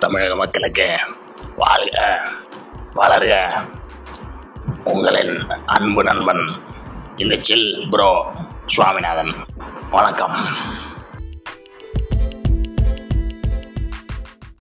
தமிழக மக்களுக்கு வாழ்க வளர்க. உங்களின் அன்பு நண்பன் இந்த சில் ப்ரோ சுவாமிநாதன். வணக்கம்.